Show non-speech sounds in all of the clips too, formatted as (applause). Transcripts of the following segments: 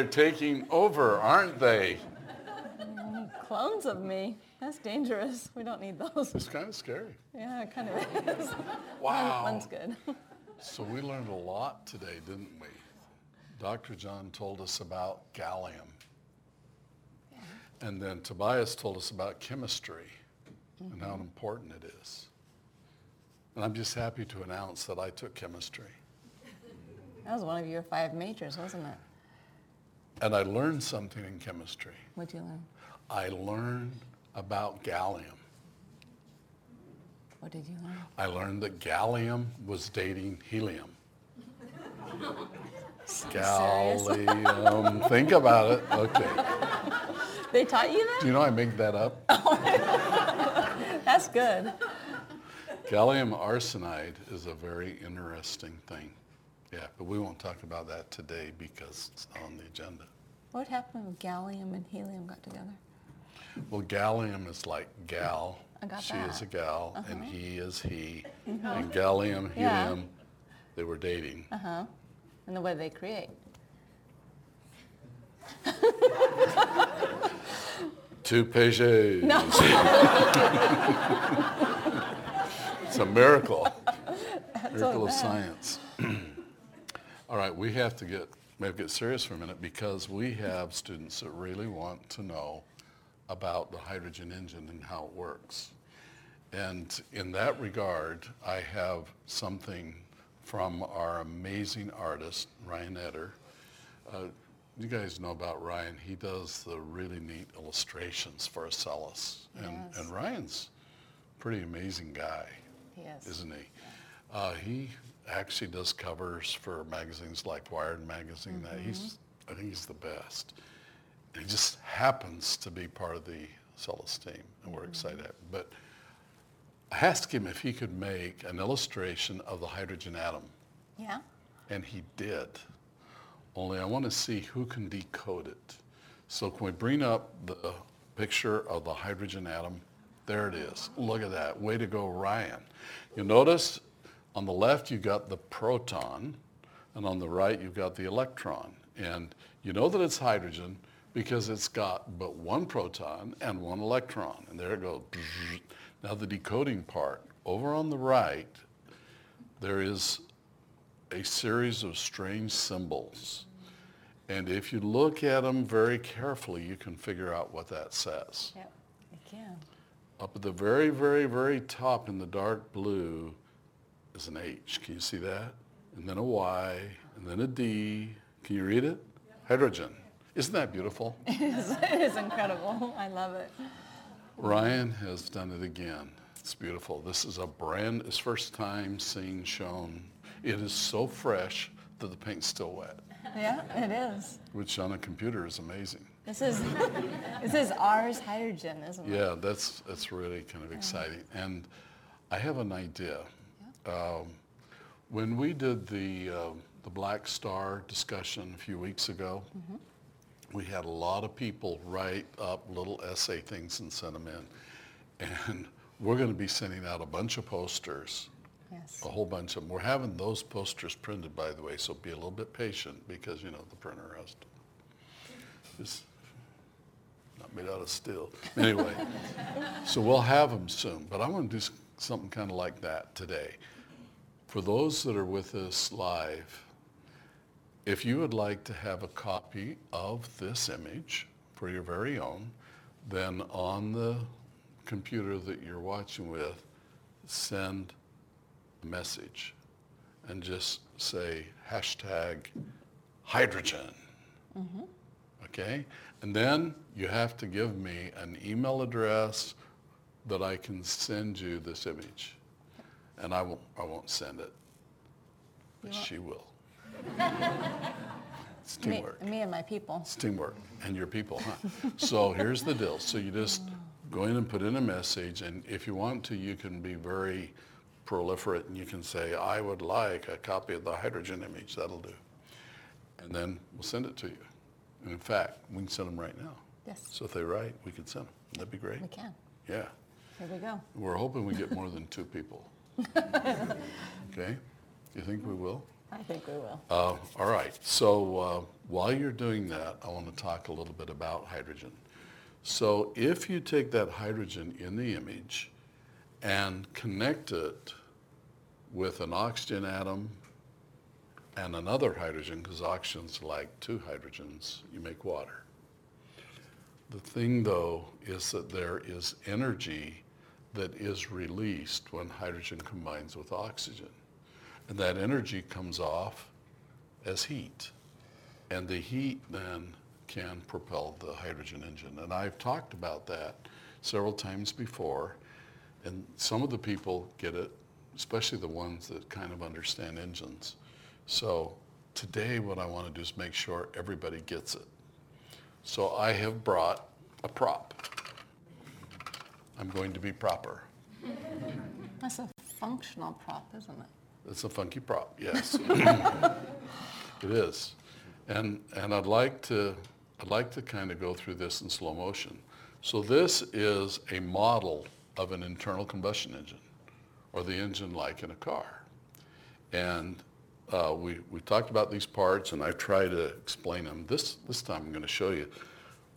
They're taking over, aren't they? Clones of me. That's dangerous. We don't need those. It's kind of scary. Yeah, it kind of is. (laughs) Wow. One's good. So we learned a lot today, didn't we? Dr. John told us about gallium. And then Tobias told us about chemistry and how mm-hmm. important it is. And I'm just happy to announce that I took chemistry. That was one of your five majors, wasn't it? And I learned something in chemistry. What'd you learn? I learned about gallium. What did you learn? I learned that gallium was dating helium. (laughs) Gallium. Think about it. Okay. They taught you that? Do you know I make that up? (laughs) Oh That's good. Gallium arsenide is a very interesting thing. Yeah, but we won't talk about that today because it's not on the agenda. What happened when gallium and helium got together? Well, gallium is like gal. I got she is that. Uh-huh. a gal, and he is he. And gallium, Yeah. helium, they were dating. Uh-huh. And then what did they create? Two pages. No. (laughs) It's a miracle. (laughs) That's Miracle of science. (clears throat) All right, we have to get, we have to get serious for a minute because we have students that really want to know about the hydrogen engine and how it works. And in that regard, I have something from our amazing artist, Ryan Eder. Uh, you guys know about Ryan. He does the really neat illustrations for Acellus. And, Yes. and Ryan's a pretty amazing guy Yes. isn't he? Uh, he actually does covers for magazines like Wired magazine. That mm-hmm. he's, I think he's the best. And he just happens to be part of the Acellus team, and we're mm-hmm. excited. But I asked him if he could make an illustration of the hydrogen atom, Yeah? and he did. Only I want to see who can decode it. So can we bring up the picture of the hydrogen atom? There it is. Look at that. Way to go, Ryan. You notice on the left you've got the proton, and on the right you've got the electron. And you know that it's hydrogen because it's got but one proton and one electron. And there it goes. (sniffs) Now the decoding part. Over on the right, there is a series of strange symbols. And if you look at them very carefully, you can figure out what that says. Yep. You can. Up at the very, very, very top in the dark blue is an H. Can you see that? And then a Y, and then a D. Can you read it? Hydrogen. Isn't that beautiful? (laughs) It is, it is incredible. I love it. Ryan has done it again. It's beautiful. This is a brand, his first time seeing shown. It is so fresh that the paint's still wet, Yeah, it is. which on a computer is amazing. This is (laughs) this is ours hydrogen, isn't it? Yeah, that's, that's really kind of exciting. And I have an idea. Um, when we did the, uh, the Black Star discussion a few weeks ago, we had a lot of people write up little essay things and send them in. (laughs) And we're going to be sending out a bunch of posters, Yes. a whole bunch of them. We're having those posters printed, by the way, so be a little bit patient because, you know, the printer has to. It's not made out of steel. Anyway, (laughs) so we'll have them soon. But I want to do something kind of like that today. For those that are with us live, if you would like to have a copy of this image for your very own, then on the computer that you're watching with, send a message and just say hashtag hydrogen. Mm-hmm. Okay? And then you have to give me an email address that I can send you this image. And I won't, I won't send it, but she will. (laughs) It's Me, teamwork. me and my people. It's teamwork and your people, huh? So here's the deal. So you just go in and put in a message, and if you want to, you can be very proliferate and you can say, I would like a copy of the hydrogen image. That'll do. And then we'll send it to you. And in fact, we can send them right now. Yes, So if they write, we can send them. That'd be great. we can. Yeah. Here we go. We're hoping we get more than two people. (laughs) Okay? You think we will? I think we will. Uh, all right, so uh, while you're doing that, I want to talk a little bit about hydrogen. So if you take that hydrogen in the image and connect it with an oxygen atom and another hydrogen, because oxygen's like two hydrogens, you make water. The thing though is that there is energy that is released when hydrogen combines with oxygen. And that energy comes off as heat. And the heat then can propel the hydrogen engine. And I've talked about that several times before. And some of the people get it, especially the ones that kind of understand engines. So today what I want to do is make sure everybody gets it. So I have brought a prop. I'm going to be proper. That's a functional prop, isn't it? It's a funky prop, yes. (laughs) It is. And, and I'd like to, I'd like to kind of go through this in slow motion. So this is a model of an internal combustion engine, or the engine like in a car. And uh, we, we talked about these parts, and I try to explain them. This, this time I'm going to show you.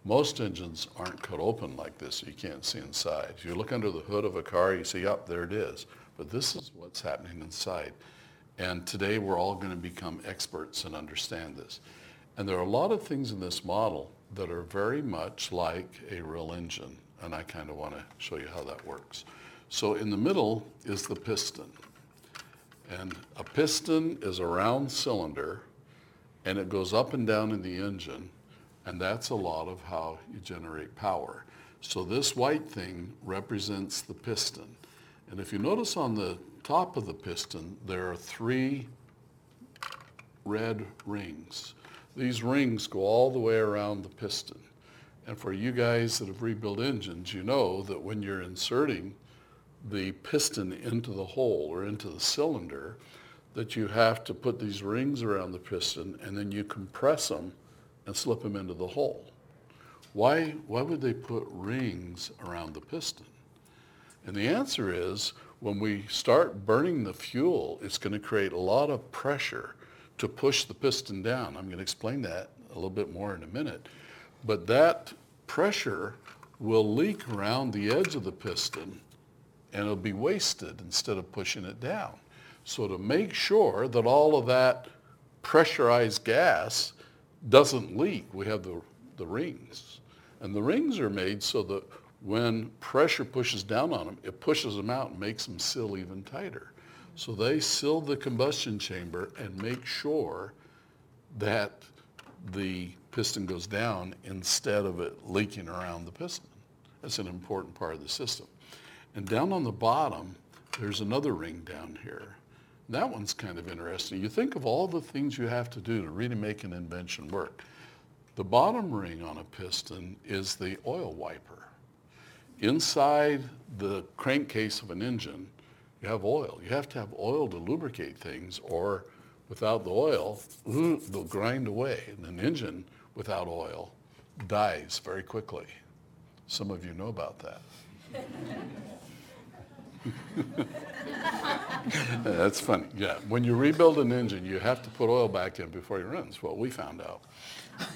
Most engines aren't cut open like this, you can't see inside. You look under the hood of a car, you see, yep, there it is. But this is what's happening inside. And today we're all going to become experts and understand this. And there are a lot of things in this model that are very much like a real engine. And I kind of want to show you how that works. So in the middle is the piston. And a piston is a round cylinder and it goes up and down in the engine and that's a lot of how you generate power. So this white thing represents the piston. And if you notice on the top of the piston, there are three red rings. These rings go all the way around the piston. And for you guys that have rebuilt engines, you know that when you're inserting the piston into the hole or into the cylinder, that you have to put these rings around the piston and then you compress them and slip them into the hole. Why, why would they put rings around the piston? And the answer is when we start burning the fuel, it's going to create a lot of pressure to push the piston down. I'm going to explain that a little bit more in a minute. But that pressure will leak around the edge of the piston and it'll be wasted instead of pushing it down. So to make sure that all of that pressurized gas doesn't leak, we have the, the rings. And the rings are made so that when pressure pushes down on them, it pushes them out and makes them seal even tighter. So they seal the combustion chamber and make sure that the piston goes down instead of it leaking around the piston. That's an important part of the system. And down on the bottom, there's another ring down here. That one's kind of interesting. You think of all the things you have to do to really make an invention work. The bottom ring on a piston is the oil wiper. Inside the crankcase of an engine, you have oil. You have to have oil to lubricate things or without the oil, they'll grind away. And an engine without oil dies very quickly. Some of you know about that. (laughs) That's funny. Yeah, when you rebuild an engine, you have to put oil back in before it runs. What we found out.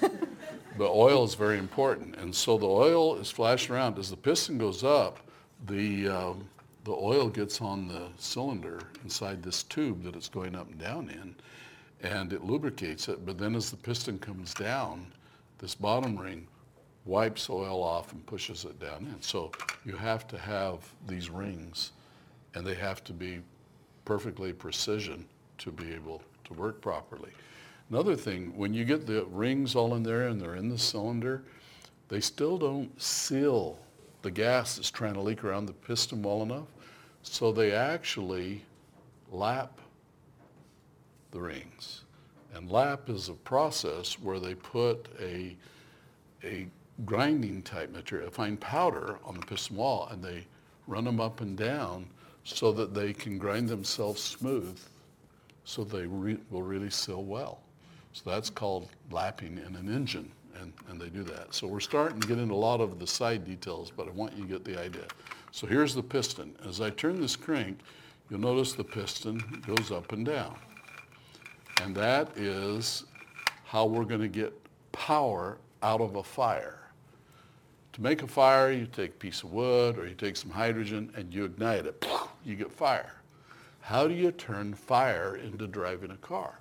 (laughs) the oil is very important, and so the oil is flashing around as the piston goes up. The um, the oil gets on the cylinder inside this tube that it's going up and down in, and it lubricates it. But then as the piston comes down, this bottom ring wipes oil off and pushes it down in. So you have to have these rings and they have to be perfectly precision to be able to work properly. Another thing, when you get the rings all in there and they're in the cylinder, they still don't seal the gas that's trying to leak around the piston well enough. So they actually lap the rings. And lap is a process where they put a, a grinding type material, a fine powder on the piston wall, and they run them up and down so that they can grind themselves smooth so they re- will really seal well. So that's called lapping in an engine, and, and they do that. So we're starting to get into a lot of the side details, but I want you to get the idea. So here's the piston. As I turn this crank, you'll notice the piston goes up and down. And that is how we're going to get power out of a fire. To make a fire, you take a piece of wood or you take some hydrogen and you ignite it. (sniffs) You get fire. How do you turn fire into driving a car?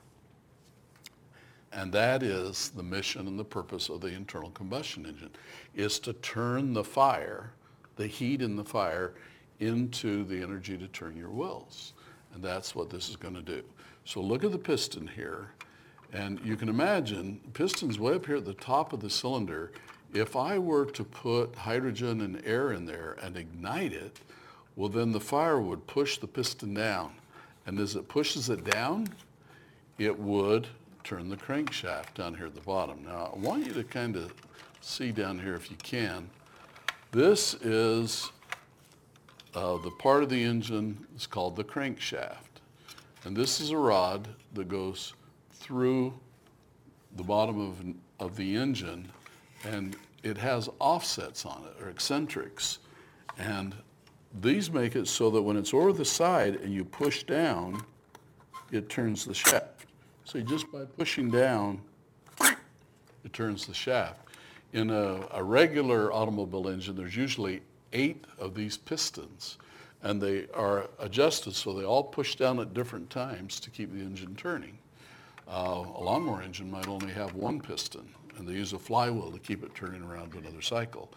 And that is the mission and the purpose of the internal combustion engine, is to turn the fire, the heat in the fire, into the energy to turn your wheels. And that's what this is going to do. So look at the piston here. And you can imagine, piston's way up here at the top of the cylinder. If I were to put hydrogen and air in there and ignite it, well then the fire would push the piston down. And as it pushes it down, it would turn the crankshaft down here at the bottom. Now I want you to kind of see down here if you can. This is uh, the part of the engine is called the crankshaft. And this is a rod that goes through the bottom of, of the engine and it has offsets on it or eccentrics. And these make it so that when it's over the side and you push down, it turns the shaft. So just by pushing down, it turns the shaft. In a, a regular automobile engine, there's usually eight of these pistons and they are adjusted so they all push down at different times to keep the engine turning. Uh, a lawnmower engine might only have one piston, and they use a flywheel to keep it turning around to another cycle.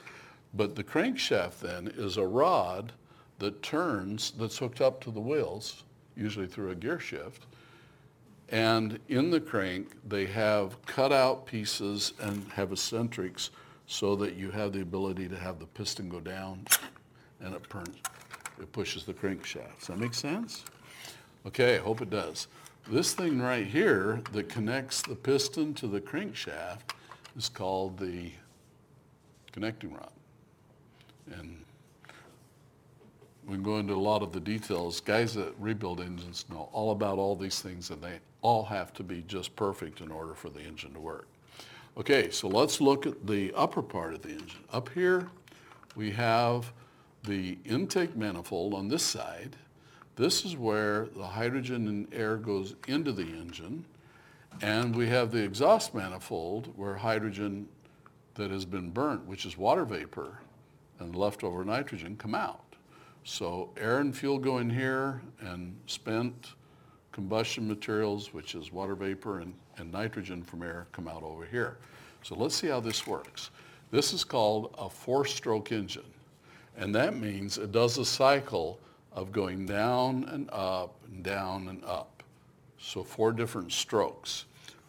But the crankshaft then is a rod that turns, that's hooked up to the wheels, usually through a gear shift. And in the crank, they have cut out pieces and have eccentrics so that you have the ability to have the piston go down and it, turns, it pushes the crankshaft. Does that make sense? Okay, I hope it does. This thing right here that connects the piston to the crankshaft is called the connecting rod. And we can go into a lot of the details. Guys that rebuild engines know all about all these things and they all have to be just perfect in order for the engine to work. Okay, so let's look at the upper part of the engine. Up here, we have the intake manifold on this side. This is where the hydrogen and air goes into the engine. And we have the exhaust manifold where hydrogen that has been burnt, which is water vapor, and leftover nitrogen come out. So air and fuel go in here and spent combustion materials, which is water vapor and, and nitrogen from air, come out over here. So let's see how this works. This is called a four-stroke engine. And that means it does a cycle of going down and up and down and up. So four different strokes.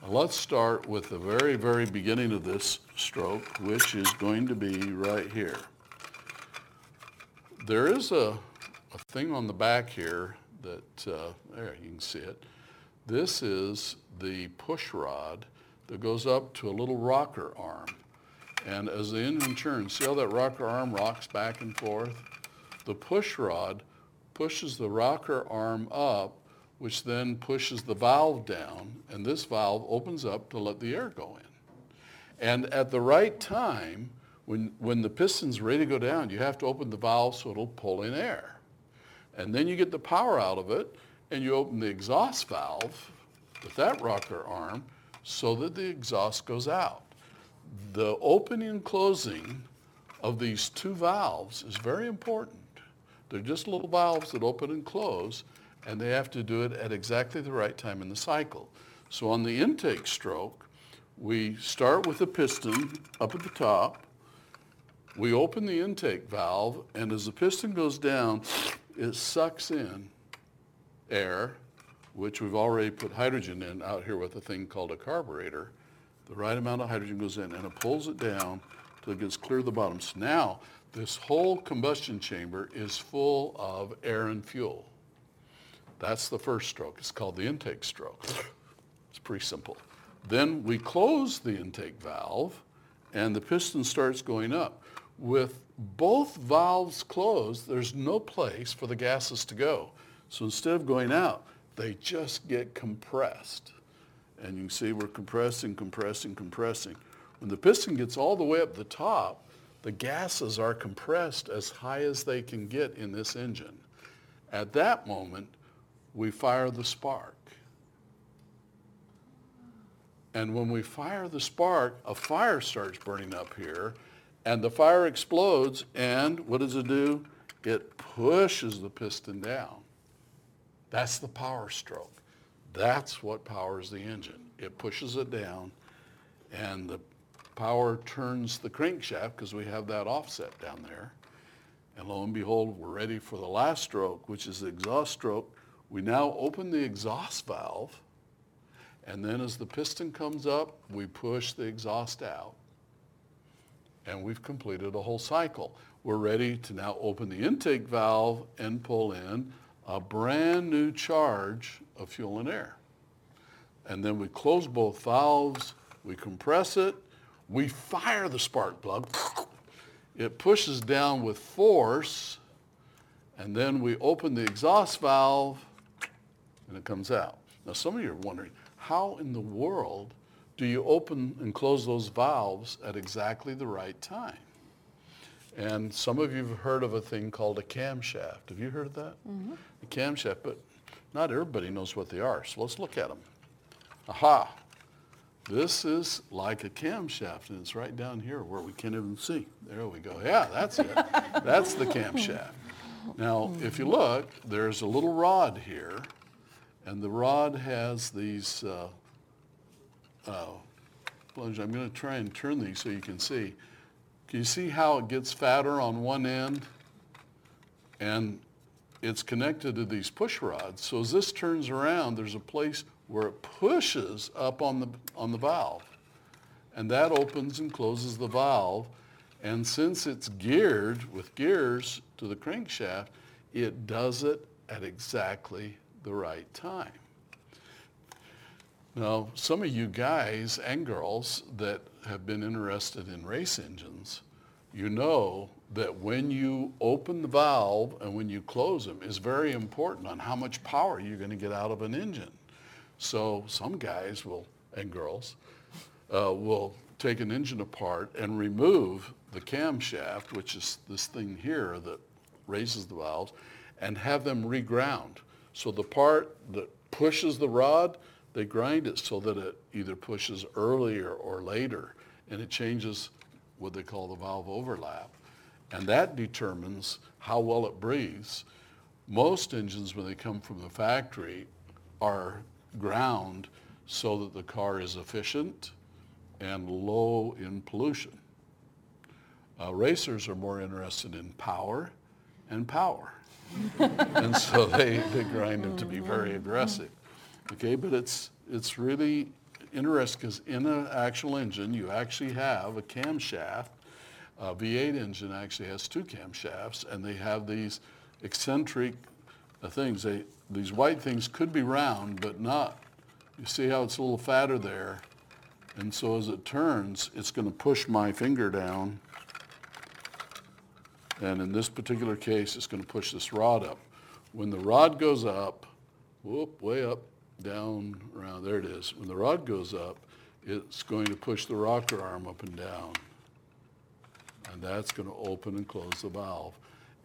Let's start with the very, very beginning of this stroke, which is going to be right here. There is a, a thing on the back here that, uh, there, you can see it. This is the push rod that goes up to a little rocker arm. And as the engine turns, see how that rocker arm rocks back and forth? The push rod pushes the rocker arm up, which then pushes the valve down, and this valve opens up to let the air go in. And at the right time, when, when the piston's ready to go down, you have to open the valve so it'll pull in air. And then you get the power out of it, and you open the exhaust valve with that rocker arm so that the exhaust goes out the opening and closing of these two valves is very important. They're just little valves that open and close, and they have to do it at exactly the right time in the cycle. So on the intake stroke, we start with the piston up at the top. We open the intake valve, and as the piston goes down, it sucks in air, which we've already put hydrogen in out here with a thing called a carburetor the right amount of hydrogen goes in and it pulls it down till it gets clear of the bottom. So now this whole combustion chamber is full of air and fuel. That's the first stroke. It's called the intake stroke. It's pretty simple. Then we close the intake valve and the piston starts going up. With both valves closed, there's no place for the gases to go. So instead of going out, they just get compressed. And you can see we're compressing, compressing, compressing. When the piston gets all the way up the top, the gases are compressed as high as they can get in this engine. At that moment, we fire the spark. And when we fire the spark, a fire starts burning up here, and the fire explodes, and what does it do? It pushes the piston down. That's the power stroke. That's what powers the engine. It pushes it down, and the power turns the crankshaft because we have that offset down there. And lo and behold, we're ready for the last stroke, which is the exhaust stroke. We now open the exhaust valve, and then as the piston comes up, we push the exhaust out. And we've completed a whole cycle. We're ready to now open the intake valve and pull in a brand new charge of fuel and air. And then we close both valves, we compress it, we fire the spark plug, it pushes down with force, and then we open the exhaust valve and it comes out. Now some of you are wondering, how in the world do you open and close those valves at exactly the right time? And some of you have heard of a thing called a camshaft. Have you heard of that? Mm-hmm. A camshaft, but not everybody knows what they are. So let's look at them. Aha. This is like a camshaft, and it's right down here where we can't even see. There we go. Yeah, that's it. that's the (laughs) camshaft. Now, if you look, there's a little rod here, and the rod has these uh, uh, plunge. I'm going to try and turn these so you can see. Can you see how it gets fatter on one end? And it's connected to these push rods. So as this turns around, there's a place where it pushes up on the, on the valve. And that opens and closes the valve. And since it's geared with gears to the crankshaft, it does it at exactly the right time. Now, some of you guys and girls that have been interested in race engines, you know that when you open the valve and when you close them is very important on how much power you're going to get out of an engine. So some guys will, and girls, uh, will take an engine apart and remove the camshaft, which is this thing here that raises the valves, and have them reground. So the part that pushes the rod they grind it so that it either pushes earlier or later, and it changes what they call the valve overlap. And that determines how well it breathes. Most engines, when they come from the factory, are ground so that the car is efficient and low in pollution. Uh, racers are more interested in power and power. (laughs) and so they, they grind them to be very aggressive. Okay, but it's, it's really interesting because in an actual engine, you actually have a camshaft. A V8 engine actually has two camshafts, and they have these eccentric uh, things. They, these white things could be round, but not. You see how it's a little fatter there? And so as it turns, it's going to push my finger down. And in this particular case, it's going to push this rod up. When the rod goes up, whoop, way up, down, around, there it is. When the rod goes up, it's going to push the rocker arm up and down. And that's going to open and close the valve.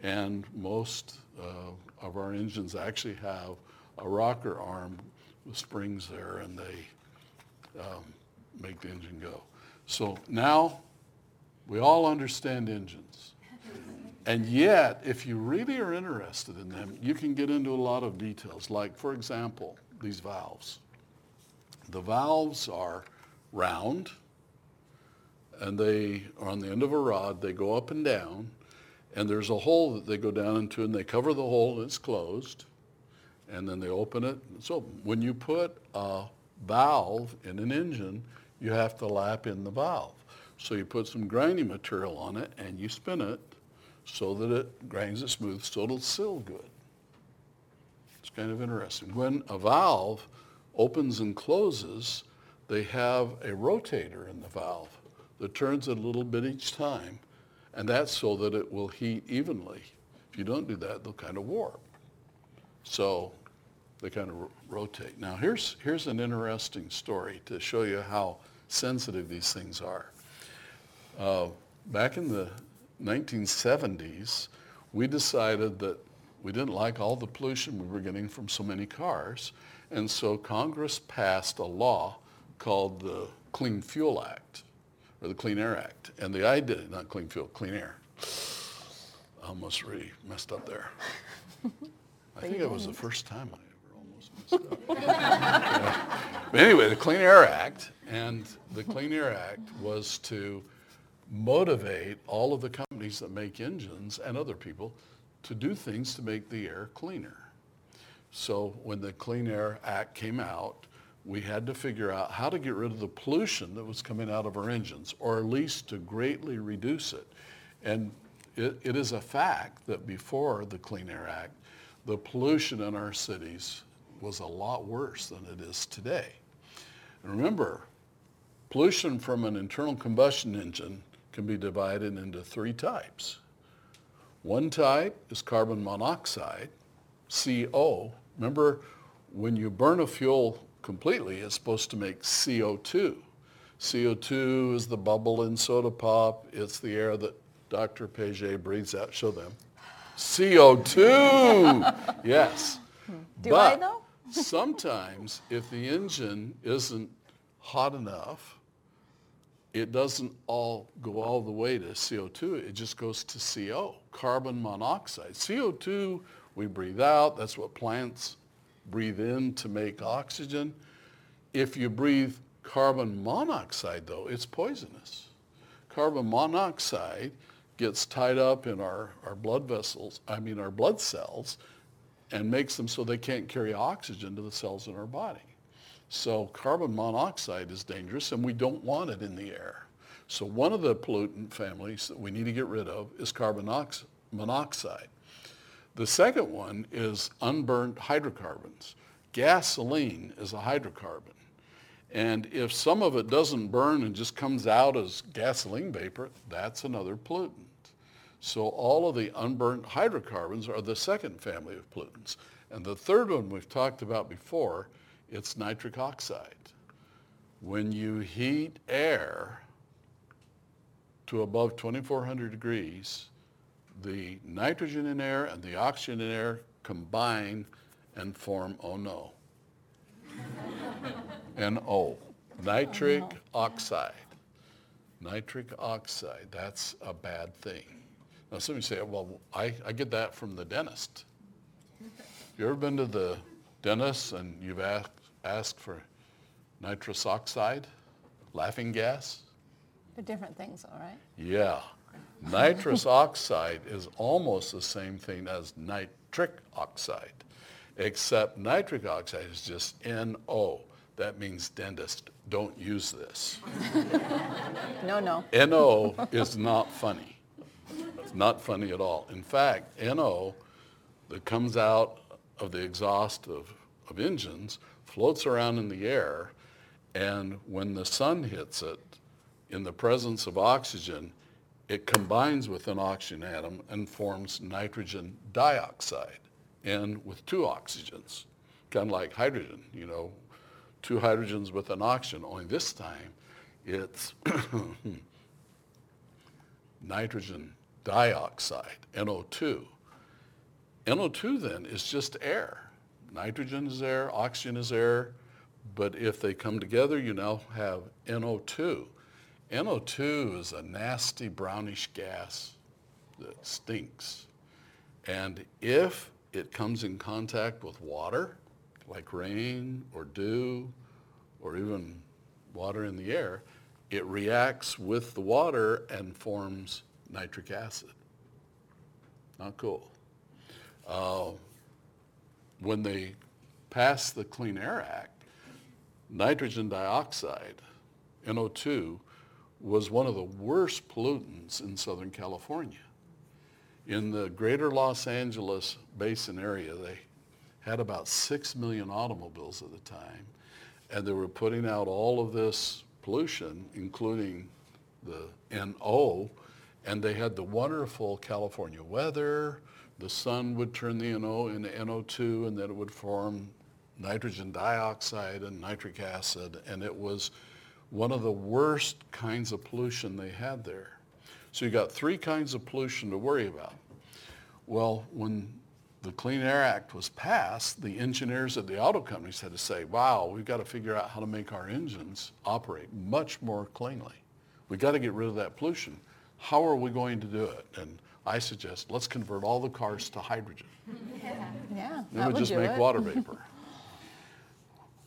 And most uh, of our engines actually have a rocker arm with springs there, and they um, make the engine go. So now we all understand engines. And yet, if you really are interested in them, you can get into a lot of details. Like, for example, these valves. The valves are round and they are on the end of a rod. They go up and down and there's a hole that they go down into and they cover the hole and it's closed and then they open it. So when you put a valve in an engine, you have to lap in the valve. So you put some grinding material on it and you spin it so that it grinds it smooth so it'll seal good. It's kind of interesting. When a valve opens and closes, they have a rotator in the valve that turns it a little bit each time, and that's so that it will heat evenly. If you don't do that, they'll kind of warp. So they kind of rotate. Now here's, here's an interesting story to show you how sensitive these things are. Uh, back in the 1970s, we decided that we didn't like all the pollution we were getting from so many cars. And so Congress passed a law called the Clean Fuel Act, or the Clean Air Act. And the idea, not clean fuel, clean air. I almost really messed up there. I think it was the first time I ever almost messed up. Yeah. (laughs) But anyway, the Clean Air Act, and the Clean Air Act was to motivate all of the companies that make engines and other people to do things to make the air cleaner. So when the Clean Air Act came out, we had to figure out how to get rid of the pollution that was coming out of our engines, or at least to greatly reduce it. And it, it is a fact that before the Clean Air Act, the pollution in our cities was a lot worse than it is today. And remember, pollution from an internal combustion engine can be divided into three types. One type is carbon monoxide, CO. Remember, when you burn a fuel completely, it's supposed to make CO2. CO2 is the bubble in soda pop. It's the air that Dr. Paget breathes out. Show them. CO2! (laughs) yes. Do I But though? sometimes if the engine isn't hot enough, it doesn't all go all the way to CO2. It just goes to CO, carbon monoxide. CO2 we breathe out. That's what plants breathe in to make oxygen. If you breathe carbon monoxide though, it's poisonous. Carbon monoxide gets tied up in our, our blood vessels, I mean our blood cells, and makes them so they can't carry oxygen to the cells in our body. So carbon monoxide is dangerous and we don't want it in the air. So one of the pollutant families that we need to get rid of is carbon ox- monoxide. The second one is unburnt hydrocarbons. Gasoline is a hydrocarbon. And if some of it doesn't burn and just comes out as gasoline vapor, that's another pollutant. So all of the unburnt hydrocarbons are the second family of pollutants. And the third one we've talked about before, it's nitric oxide. When you heat air to above 2400 degrees, the nitrogen in air and the oxygen in air combine and form oh no. (laughs) Nitric oxide. Nitric oxide, that's a bad thing. Now somebody say, well, I, I get that from the dentist. You ever been to the dentist and you've asked, asked for nitrous oxide, laughing gas? They're different things, all right? Yeah. Nitrous (laughs) oxide is almost the same thing as nitric oxide, except nitric oxide is just NO. That means dentist, don't use this. (laughs) No, no. NO is not funny. It's not funny at all. In fact, NO that comes out of the exhaust of, of engines floats around in the air, and when the sun hits it, in the presence of oxygen, it combines with an oxygen atom and forms nitrogen dioxide, and with two oxygens, kind of like hydrogen, you know, two hydrogens with an oxygen, only this time it's (coughs) nitrogen dioxide, NO2. NO2 then is just air. Nitrogen is air, oxygen is air, but if they come together, you now have NO2. NO2 is a nasty brownish gas that stinks. And if it comes in contact with water, like rain or dew, or even water in the air, it reacts with the water and forms nitric acid. Not cool. Uh, when they passed the Clean Air Act, nitrogen dioxide, NO2, was one of the worst pollutants in Southern California. In the greater Los Angeles basin area, they had about 6 million automobiles at the time, and they were putting out all of this pollution, including the NO, and they had the wonderful California weather. The sun would turn the NO into NO2, and then it would form nitrogen dioxide and nitric acid, and it was one of the worst kinds of pollution they had there. So you got three kinds of pollution to worry about. Well, when the Clean Air Act was passed, the engineers at the auto companies had to say, wow, we've got to figure out how to make our engines operate much more cleanly. We've got to get rid of that pollution. How are we going to do it? And I suggest, let's convert all the cars to hydrogen. (laughs) Yeah, It that would would just do make it. water (laughs) vapor.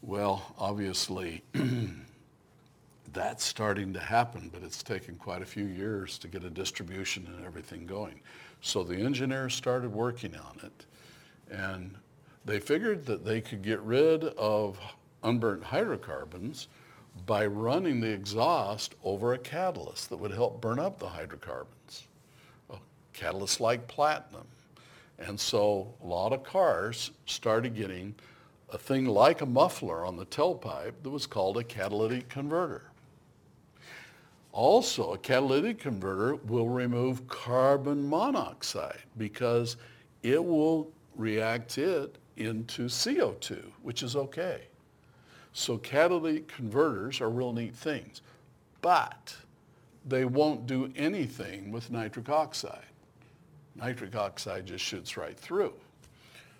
Well, obviously, (clears throat) that's starting to happen, but it's taken quite a few years to get a distribution and everything going. So the engineers started working on it, and they figured that they could get rid of unburnt hydrocarbons by running the exhaust over a catalyst that would help burn up the hydrocarbons. A catalyst like platinum. And so a lot of cars started getting a thing like a muffler on the tailpipe that was called a catalytic converter. Also, a catalytic converter will remove carbon monoxide because it will react it into CO2, which is okay. So catalytic converters are real neat things, but they won't do anything with nitric oxide. Nitric oxide just shoots right through.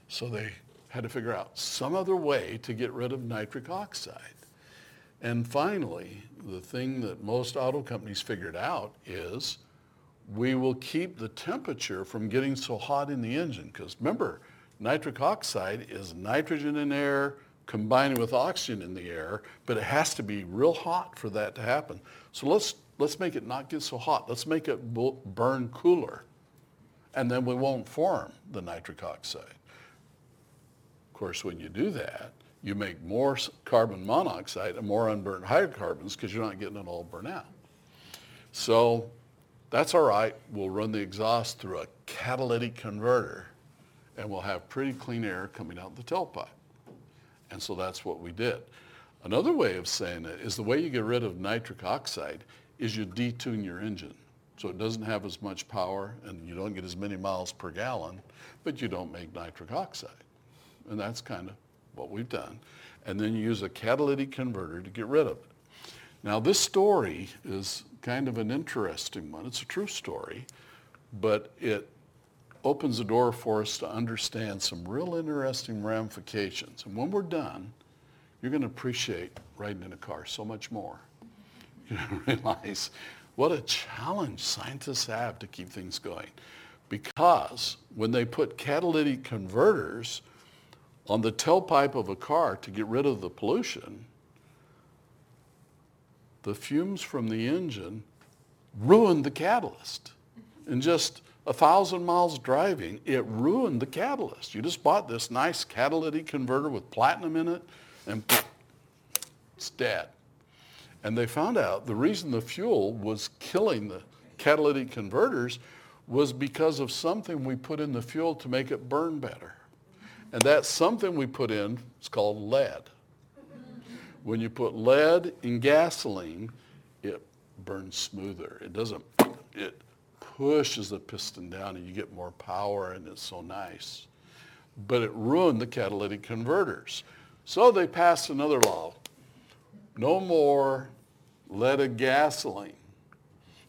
So they had to figure out some other way to get rid of nitric oxide. And finally, the thing that most auto companies figured out is we will keep the temperature from getting so hot in the engine. Because remember, nitric oxide is nitrogen in air combining with oxygen in the air, but it has to be real hot for that to happen. So let's, let's make it not get so hot. Let's make it bu- burn cooler. And then we won't form the nitric oxide. Of course, when you do that, you make more carbon monoxide and more unburned hydrocarbons because you're not getting it all burned out. So that's all right. We'll run the exhaust through a catalytic converter and we'll have pretty clean air coming out the tailpipe. And so that's what we did. Another way of saying it is the way you get rid of nitric oxide is you detune your engine. So it doesn't have as much power and you don't get as many miles per gallon, but you don't make nitric oxide. And that's kind of what we've done. And then you use a catalytic converter to get rid of it. Now this story is kind of an interesting one. It's a true story, but it opens the door for us to understand some real interesting ramifications. And when we're done, you're going to appreciate riding in a car so much more. (laughs) To realize what a challenge scientists have to keep things going. Because when they put catalytic converters on the tailpipe of a car to get rid of the pollution, the fumes from the engine ruined the catalyst. In just a thousand miles driving, it ruined the catalyst. You just bought this nice catalytic converter with platinum in it, and it's dead. And they found out the reason the fuel was killing the catalytic converters was because of something we put in the fuel to make it burn better. And that something we put in is called lead. When you put lead in gasoline, it burns smoother. It doesn't, it pushes the piston down and you get more power and it's so nice. But it ruined the catalytic converters. So they passed another law. No more leaded gasoline.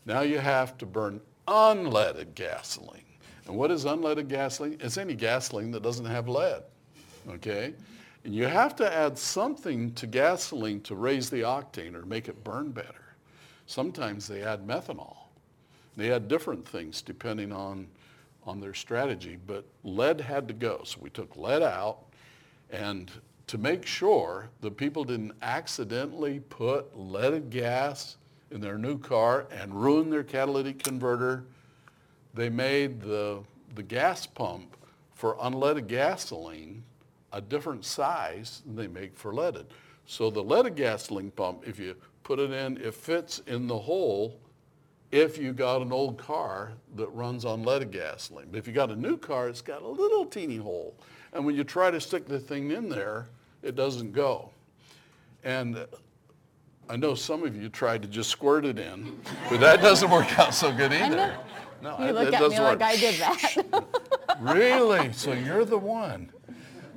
Now you have to burn unleaded gasoline. And what is unleaded gasoline? It's any gasoline that doesn't have lead. Okay? And you have to add something to gasoline to raise the octane or make it burn better. Sometimes they add methanol. They add different things depending on, on their strategy, but lead had to go. So we took lead out and to make sure the people didn't accidentally put leaded gas in their new car and ruin their catalytic converter, they made the, the gas pump for unleaded gasoline a different size than they make for leaded. So the leaded gasoline pump, if you put it in, it fits in the hole if you got an old car that runs on leaded gasoline. But if you got a new car, it's got a little teeny hole. And when you try to stick the thing in there, it doesn't go. And I know some of you tried to just squirt it in, but that doesn't work out so good either. No, You it- look at me like work. I did that. (laughs) Really? So you're the one?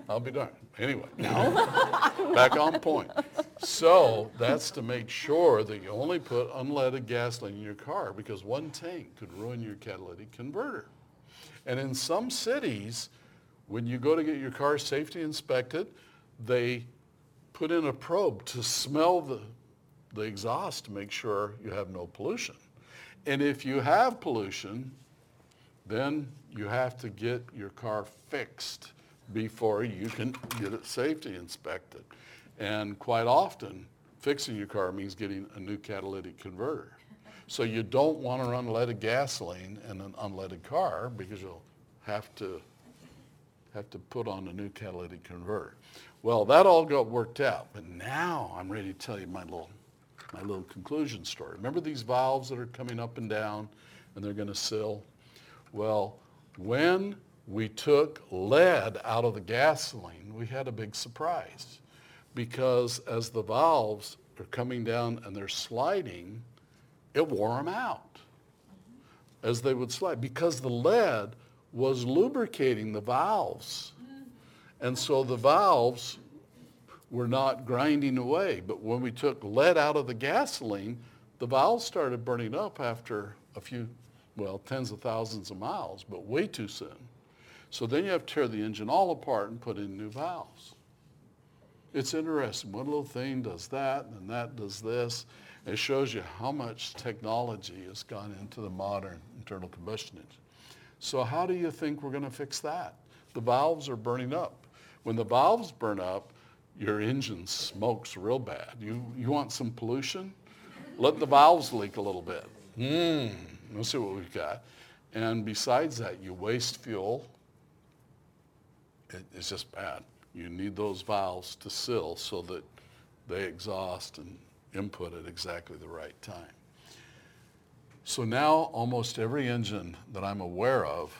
I'll be darned. Anyway, no. (laughs) back on point. So that's to make sure that you only put unleaded gasoline in your car because one tank could ruin your catalytic converter. And in some cities, when you go to get your car safety inspected, they put in a probe to smell the, the exhaust to make sure you have no pollution. And if you have pollution, then you have to get your car fixed before you can get it safety inspected. And quite often, fixing your car means getting a new catalytic converter. So you don't want to run leaded gasoline in an unleaded car because you'll have to have to put on a new catalytic converter. Well, that all got worked out, but now I'm ready to tell you my little my little conclusion story. Remember these valves that are coming up and down and they're going to seal? Well, when we took lead out of the gasoline, we had a big surprise because as the valves are coming down and they're sliding, it wore them out as they would slide because the lead was lubricating the valves. And so the valves were not grinding away. But when we took lead out of the gasoline, the valves started burning up after a few, well, tens of thousands of miles, but way too soon. So then you have to tear the engine all apart and put in new valves. It's interesting. One little thing does that, and that does this. It shows you how much technology has gone into the modern internal combustion engine. So how do you think we're going to fix that? The valves are burning up. When the valves burn up, your engine smokes real bad. You, you want some pollution? Let the valves leak a little bit. Mmm, let's see what we've got. And besides that, you waste fuel. It, it's just bad. You need those valves to seal so that they exhaust and input at exactly the right time. So now almost every engine that I'm aware of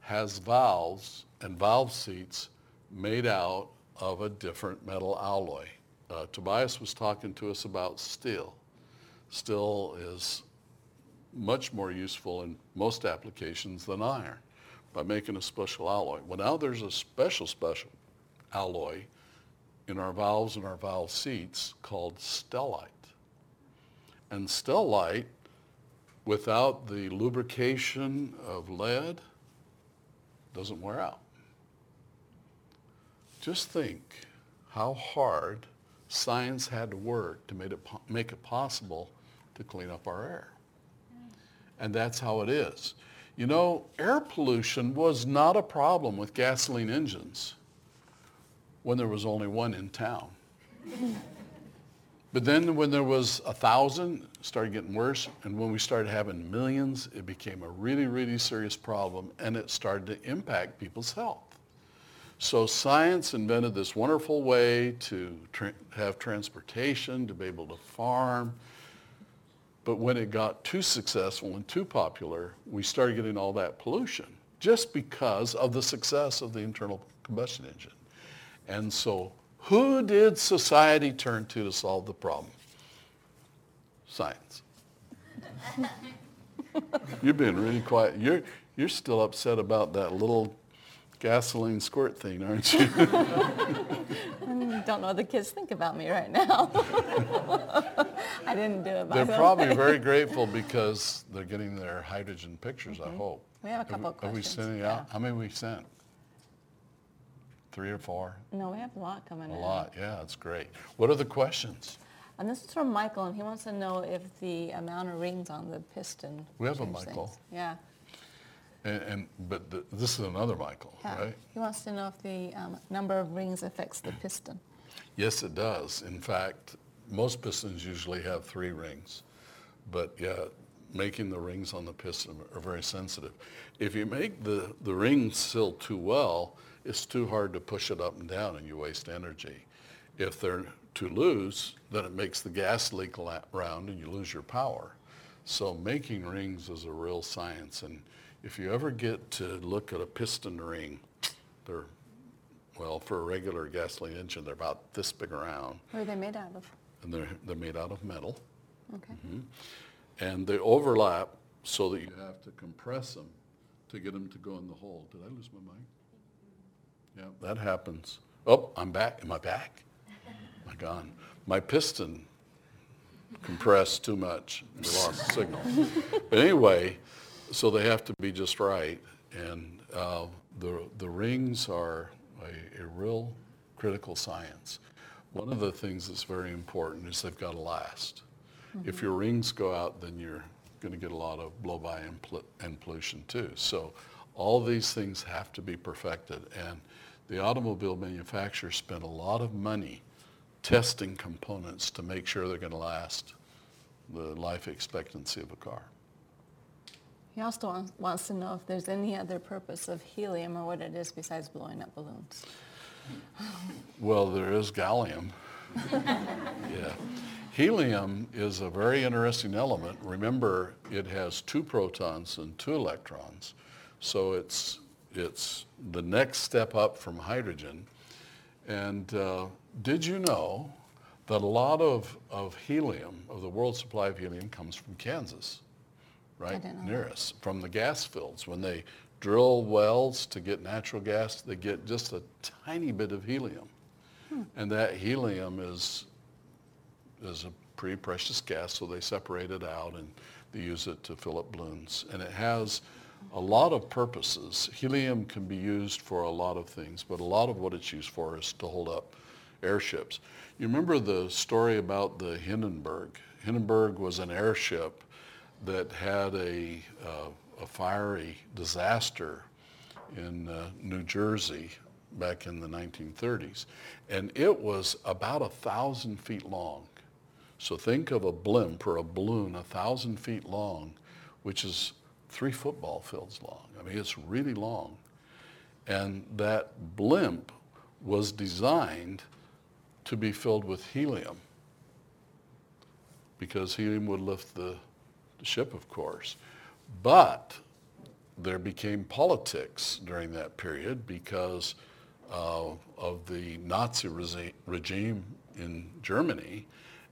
has valves and valve seats made out of a different metal alloy. Uh, Tobias was talking to us about steel. Steel is much more useful in most applications than iron by making a special alloy. Well, now there's a special, special alloy in our valves and our valve seats called stellite. And stellite, without the lubrication of lead, doesn't wear out. Just think how hard science had to work to make it, po- make it possible to clean up our air. And that's how it is. You know, air pollution was not a problem with gasoline engines when there was only one in town. (laughs) But then when there was a thousand, it started getting worse. And when we started having millions, it became a really, really serious problem and it started to impact people's health. So science invented this wonderful way to tra- have transportation, to be able to farm. But when it got too successful and too popular, we started getting all that pollution just because of the success of the internal combustion engine. And so who did society turn to to solve the problem? Science. (laughs) You've been really quiet. You're, you're still upset about that little gasoline squirt thing, aren't you? I (laughs) (laughs) don't know what the kids think about me right now. I didn't do it by They're probably way. very grateful because they're getting their hydrogen pictures, I mm-hmm. hope. We have a couple of Have we questions, sent it yeah. out? How many we sent? Three or four? No, we have a lot coming A in. A lot, yeah, that's great. What are the questions? And this is from Michael, and he wants to know if the amount of rings on the piston. We have a Michael. things. Yeah. And, and but the, this is another Michael, yeah. right? He wants to know if the um, number of rings affects the piston. Yes, it does. In fact, most pistons usually have three rings, but yeah, making the rings on the piston are very sensitive. If you make the, the ring seal too well, it's too hard to push it up and down and you waste energy. If they're too loose, then it makes the gas leak around and you lose your power. So making rings is a real science. And if you ever get to look at a piston ring, they're, well, for a regular gasoline engine, they're about this big around What are they made out of? and they're, they're made out of metal. Okay. Mm-hmm. And they overlap so that you have to compress them to get them to go in the hole. Did I lose my mic? Yeah, that happens. Oh, I'm back. Am I back? (laughs) My God. My piston compressed too much. We lost the signal. (laughs) But anyway, so they have to be just right. And uh, the, the rings are a, a real critical science. One of the things that's very important is they've got to last. If your rings go out, then you're going to get a lot of blow-by and, pl- and pollution too. So all these things have to be perfected. And the automobile manufacturers spend a lot of money testing components to make sure they're going to last the life expectancy of a car. He also wants- wants to know if there's any other purpose of helium or what it is besides blowing up balloons. (laughs) Well, there is gallium. (laughs) yeah. Helium is a very interesting element. Remember, it has two protons and two electrons. So it's, it's the next step up from hydrogen. And uh, did you know that a lot of, of helium, of the world supply of helium, comes from Kansas, right near us, from the gas fields. When they drill wells to get natural gas, they get just a tiny bit of helium. And that helium is, is a pretty precious gas, so they separate it out and they use it to fill up balloons. And it has a lot of purposes. Helium can be used for a lot of things, but a lot of what it's used for is to hold up airships. You remember the story about the Hindenburg? Hindenburg was an airship that had a, uh, a fiery disaster in uh, New Jersey back in the 1930s. And it was about a thousand feet long. So think of a blimp or a balloon a thousand feet long, which is three football fields long. I mean, it's really long. And that blimp was designed to be filled with helium because helium would lift the, ship, of course. But there became politics during that period because uh, of the Nazi regime in Germany.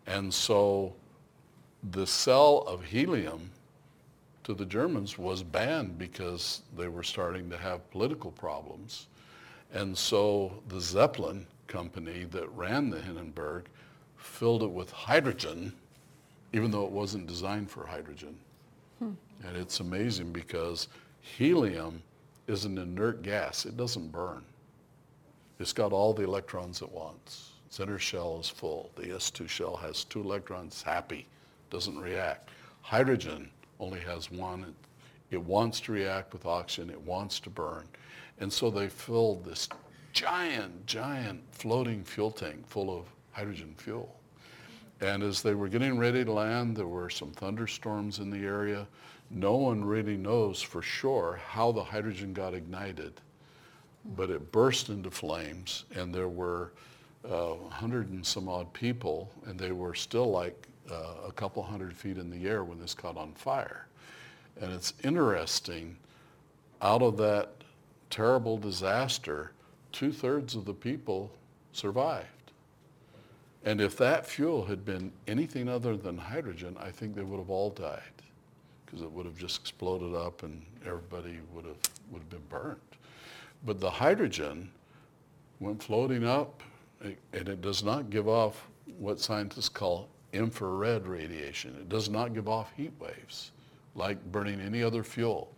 And so the cell of helium to the Germans was banned because they were starting to have political problems. And so the Zeppelin company that ran the Hindenburg filled it with hydrogen, even though it wasn't designed for hydrogen. Hmm. And it's amazing because helium is an inert gas. It doesn't burn. It's got all the electrons it wants. Its inner shell is full. The S2 shell has two electrons, happy, doesn't react. Hydrogen only has one. It, wants to react with oxygen. It wants to burn. And so they filled this giant, giant floating fuel tank full of hydrogen fuel. And as they were getting ready to land, there were some thunderstorms in the area. No one really knows for sure how the hydrogen got ignited, but it burst into flames, and there were uh, 100 and some odd people, and they were still like uh, a couple hundred feet in the air when this caught on fire. And it's interesting, out of that terrible disaster, two-thirds of the people survived. And if that fuel had been anything other than hydrogen, I think they would have all died because it would have just exploded up and everybody would have, would have been burnt. But the hydrogen went floating up and it does not give off what scientists call infrared radiation. It does not give off heat waves like burning any other fuel.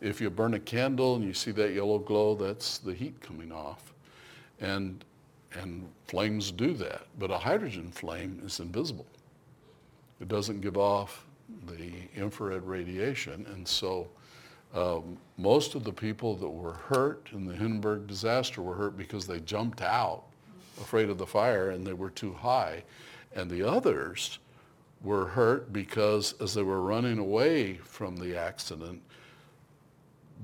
If you burn a candle and you see that yellow glow, that's the heat coming off. And and flames do that. But a hydrogen flame is invisible. It doesn't give off the infrared radiation. And so um, most of the people that were hurt in the Hindenburg disaster were hurt because they jumped out afraid of the fire and they were too high. And the others were hurt because as they were running away from the accident,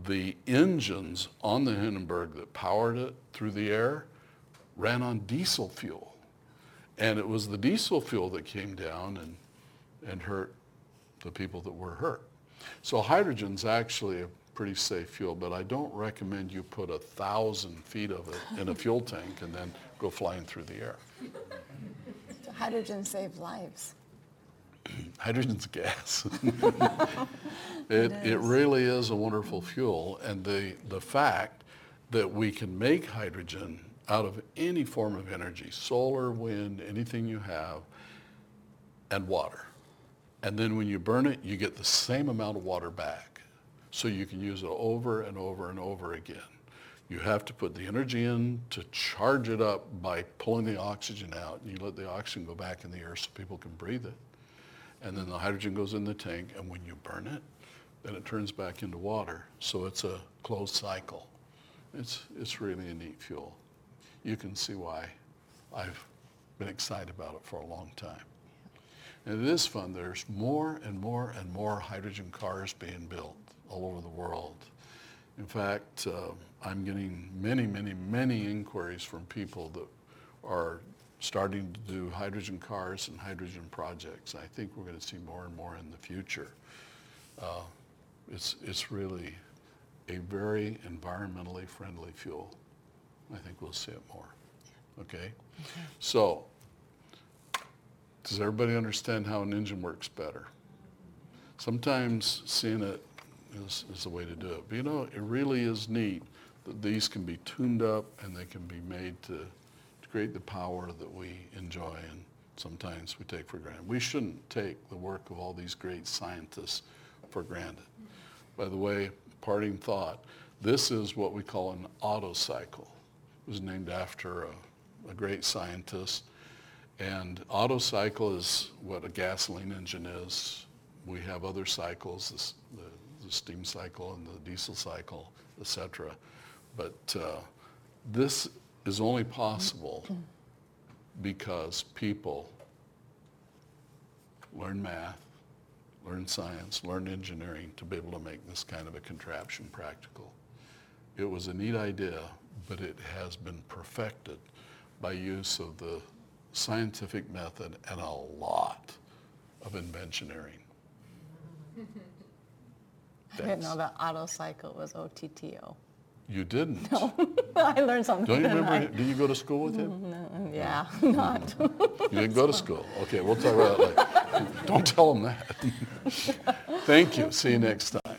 the engines on the Hindenburg that powered it through the air ran on diesel fuel. And it was the diesel fuel that came down and, and hurt the people that were hurt. So hydrogen's actually a pretty safe fuel, but I don't recommend you put a thousand feet of it in a fuel tank and then go flying through the air. Hydrogen saves lives. (clears throat) Hydrogen's gas. (laughs) (laughs) it, it really is a wonderful fuel. And the, the fact that we can make hydrogen out of any form of energy, solar, wind, anything you have, and water. And then when you burn it, you get the same amount of water back. so you can use it over and over and over again. You have to put the energy in to charge it up by pulling the oxygen out. And you let the oxygen go back in the air so people can breathe it. And then the hydrogen goes in the tank, and when you burn it, then it turns back into water. So it's a closed cycle. It's, it's really a neat fuel. You can see why I've been excited about it for a long time. And it is fun. There's more and more and more hydrogen cars being built all over the world. In fact, uh, I'm getting many, many, many inquiries from people that are starting to do hydrogen cars and hydrogen projects. I think we're going to see more and more in the future. Uh, it's, it's really a very environmentally friendly fuel. I think we'll see it more. Okay? So, does everybody understand how an engine works better? Sometimes seeing it is, is the way to do it. But you know, it really is neat these can be tuned up and they can be made to, to create the power that we enjoy and sometimes we take for granted. We shouldn't take the work of all these great scientists for granted. By the way, parting thought, this is what we call an Otto cycle. It was named after a, a great scientist. And Otto cycle is what a gasoline engine is. We have other cycles, this, the, the steam cycle and the diesel cycle, etc. But uh, this is only possible because people learn math, learn science, learn engineering to be able to make this kind of a contraption practical. It was a neat idea, but it has been perfected by use of the scientific method and a lot of inventioneering. I didn't know that auto cycle was OTTO. You didn't? No, (laughs) I learned something Don't you remember, did you go to school with him? No, yeah, (laughs) not. You didn't go to school? Okay, we'll talk about that later. (laughs) Don't tell him that. Thank you. See you next time.